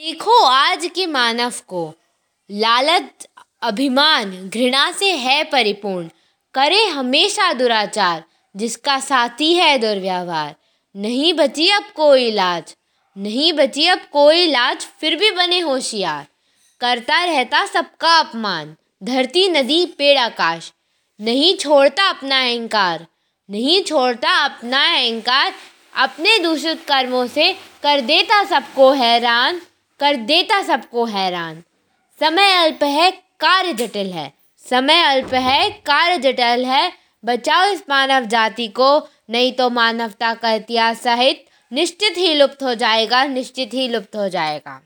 देखो आज के मानव को। लालच, अभिमान, घृणा से है परिपूर्ण। करे हमेशा दुराचार, जिसका साथी है दुर्व्यवहार। नहीं बची अब कोई लाज, नहीं बची अब कोई लाज, फिर भी बने होशियार। करता रहता सबका अपमान, धरती नदी, पेड़ आकाश। नहीं छोड़ता अपना अहंकार, नहीं छोड़ता अपना अहंकार, अपने दूषित कर्मों से कर देता सबको हैरान। कर देता सबको हैरान। समय अल्प है, कार्य जटिल है। समय अल्प है, कार्य जटिल है। बचाओ इस मानव जाति को, नहीं तो मानवता का इतिहास सहित निश्चित ही लुप्त हो जाएगा, निश्चित ही लुप्त हो जाएगा।